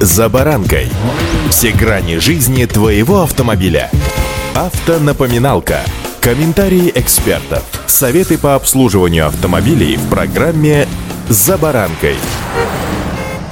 «За баранкой». Все грани жизни твоего автомобиля. Автонапоминалка. Комментарии экспертов. Советы по обслуживанию автомобилей в программе «За баранкой».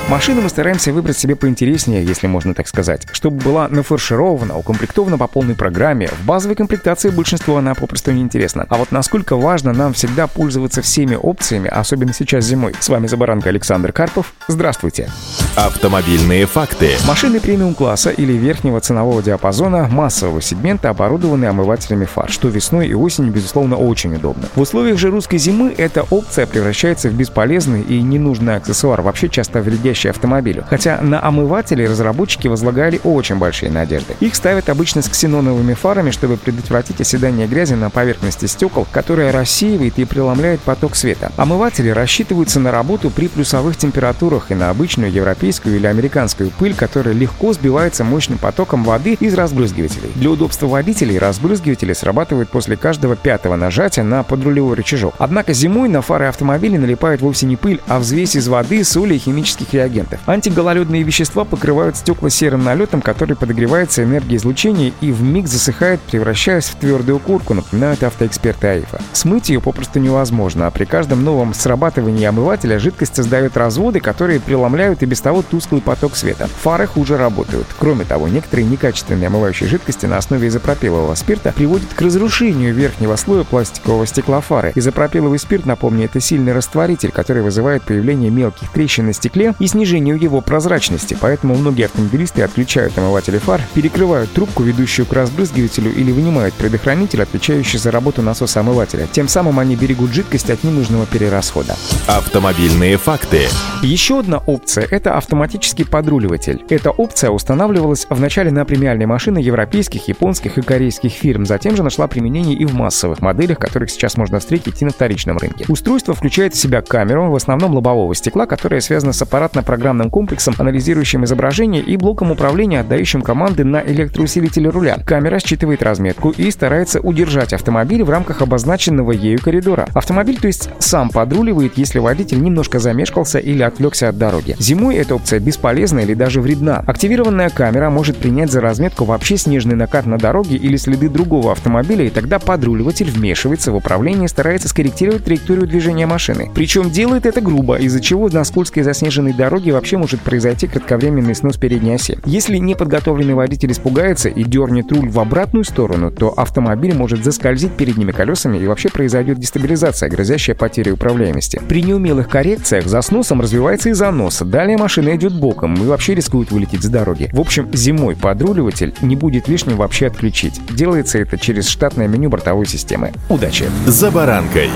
Машину мы стараемся выбрать себе поинтереснее, если можно так сказать, чтобы была нафарширована, укомплектована по полной программе. В базовой комплектации большинству она попросту не интересна. А вот насколько важно нам всегда пользоваться всеми опциями, особенно сейчас зимой. С вами Забаранка Александр Карпов. Здравствуйте. Автомобильные факты. Машины премиум-класса или верхнего ценового диапазона массового сегмента оборудованы омывателями фар, что весной и осенью, безусловно, очень удобно. В условиях же русской зимы эта опция превращается в бесполезный и ненужный аксессуар, вообще часто вредящий автомобилю. Хотя на омыватели разработчики возлагали очень большие надежды. Их ставят обычно с ксеноновыми фарами, чтобы предотвратить оседание грязи на поверхности стекол, которая рассеивает и преломляет поток света. Омыватели рассчитываются на работу при плюсовых температурах и на обычную европейскую или американскую пыль, которая легко сбивается мощным потоком воды из разбрызгивателей. Для удобства водителей разбрызгиватели срабатывают после каждого пятого нажатия на подрулевой рычажок. Однако зимой на фары автомобиля налипает вовсе не пыль, а взвесь из воды, соли и химических реагентов. Антигололедные вещества покрывают стекла серым налетом, который подогревается энергией излучения и в миг засыхает, превращаясь в твердую курку, напоминают автоэксперты АИФа. Смыть ее попросту невозможно, а при каждом новом срабатывании омывателя жидкость создает разводы, которые преломляют и без того тусклый поток света. Фары хуже работают. Кроме того, некоторые некачественные омывающие жидкости на основе изопропилового спирта приводят к разрушению верхнего слоя пластикового стекла фары. Изопропиловый спирт, напомню, это сильный растворитель, который вызывает появление мелких трещин на стекле и снижению его прозрачности, поэтому многие автомобилисты отключают омыватели фар, перекрывают трубку, ведущую к разбрызгивателю, или вынимают предохранитель, отвечающий за работу насоса омывателя. Тем самым они берегут жидкость от ненужного перерасхода. Автомобильные факты. Еще одна опция — это автоматический подруливатель. Эта опция устанавливалась вначале на премиальной машины европейских, японских и корейских фирм, затем же нашла применение и в массовых моделях, которых сейчас можно встретить и на вторичном рынке. Устройство включает в себя камеру, в основном лобового стекла, которая связана с аппаратно программным комплексом, анализирующим изображение и блоком управления, отдающим команды на электроусилителе руля. Камера считывает разметку и старается удержать автомобиль в рамках обозначенного ею коридора. Автомобиль, то есть, сам подруливает, если водитель немножко замешкался или отвлекся от дороги. Зимой эта опция бесполезна или даже вредна. Активированная камера может принять за разметку вообще снежный накат на дороге или следы другого автомобиля, и тогда подруливатель вмешивается в управление и старается скорректировать траекторию движения машины. Причем делает это грубо, из-за чего на скользкой заснеженной дороге вообще может произойти кратковременный снос передней оси. Если неподготовленный водитель испугается и дернет руль в обратную сторону, то автомобиль может заскользить передними колесами и вообще произойдет дестабилизация, грозящая потерей управляемости. При неумелых коррекциях за сносом развивается и занос. Далее машина идет боком и вообще рискует вылететь с дороги. В общем, зимой подруливатель не будет лишним вообще отключить. Делается это через штатное меню бортовой системы. Удачи! За баранкой.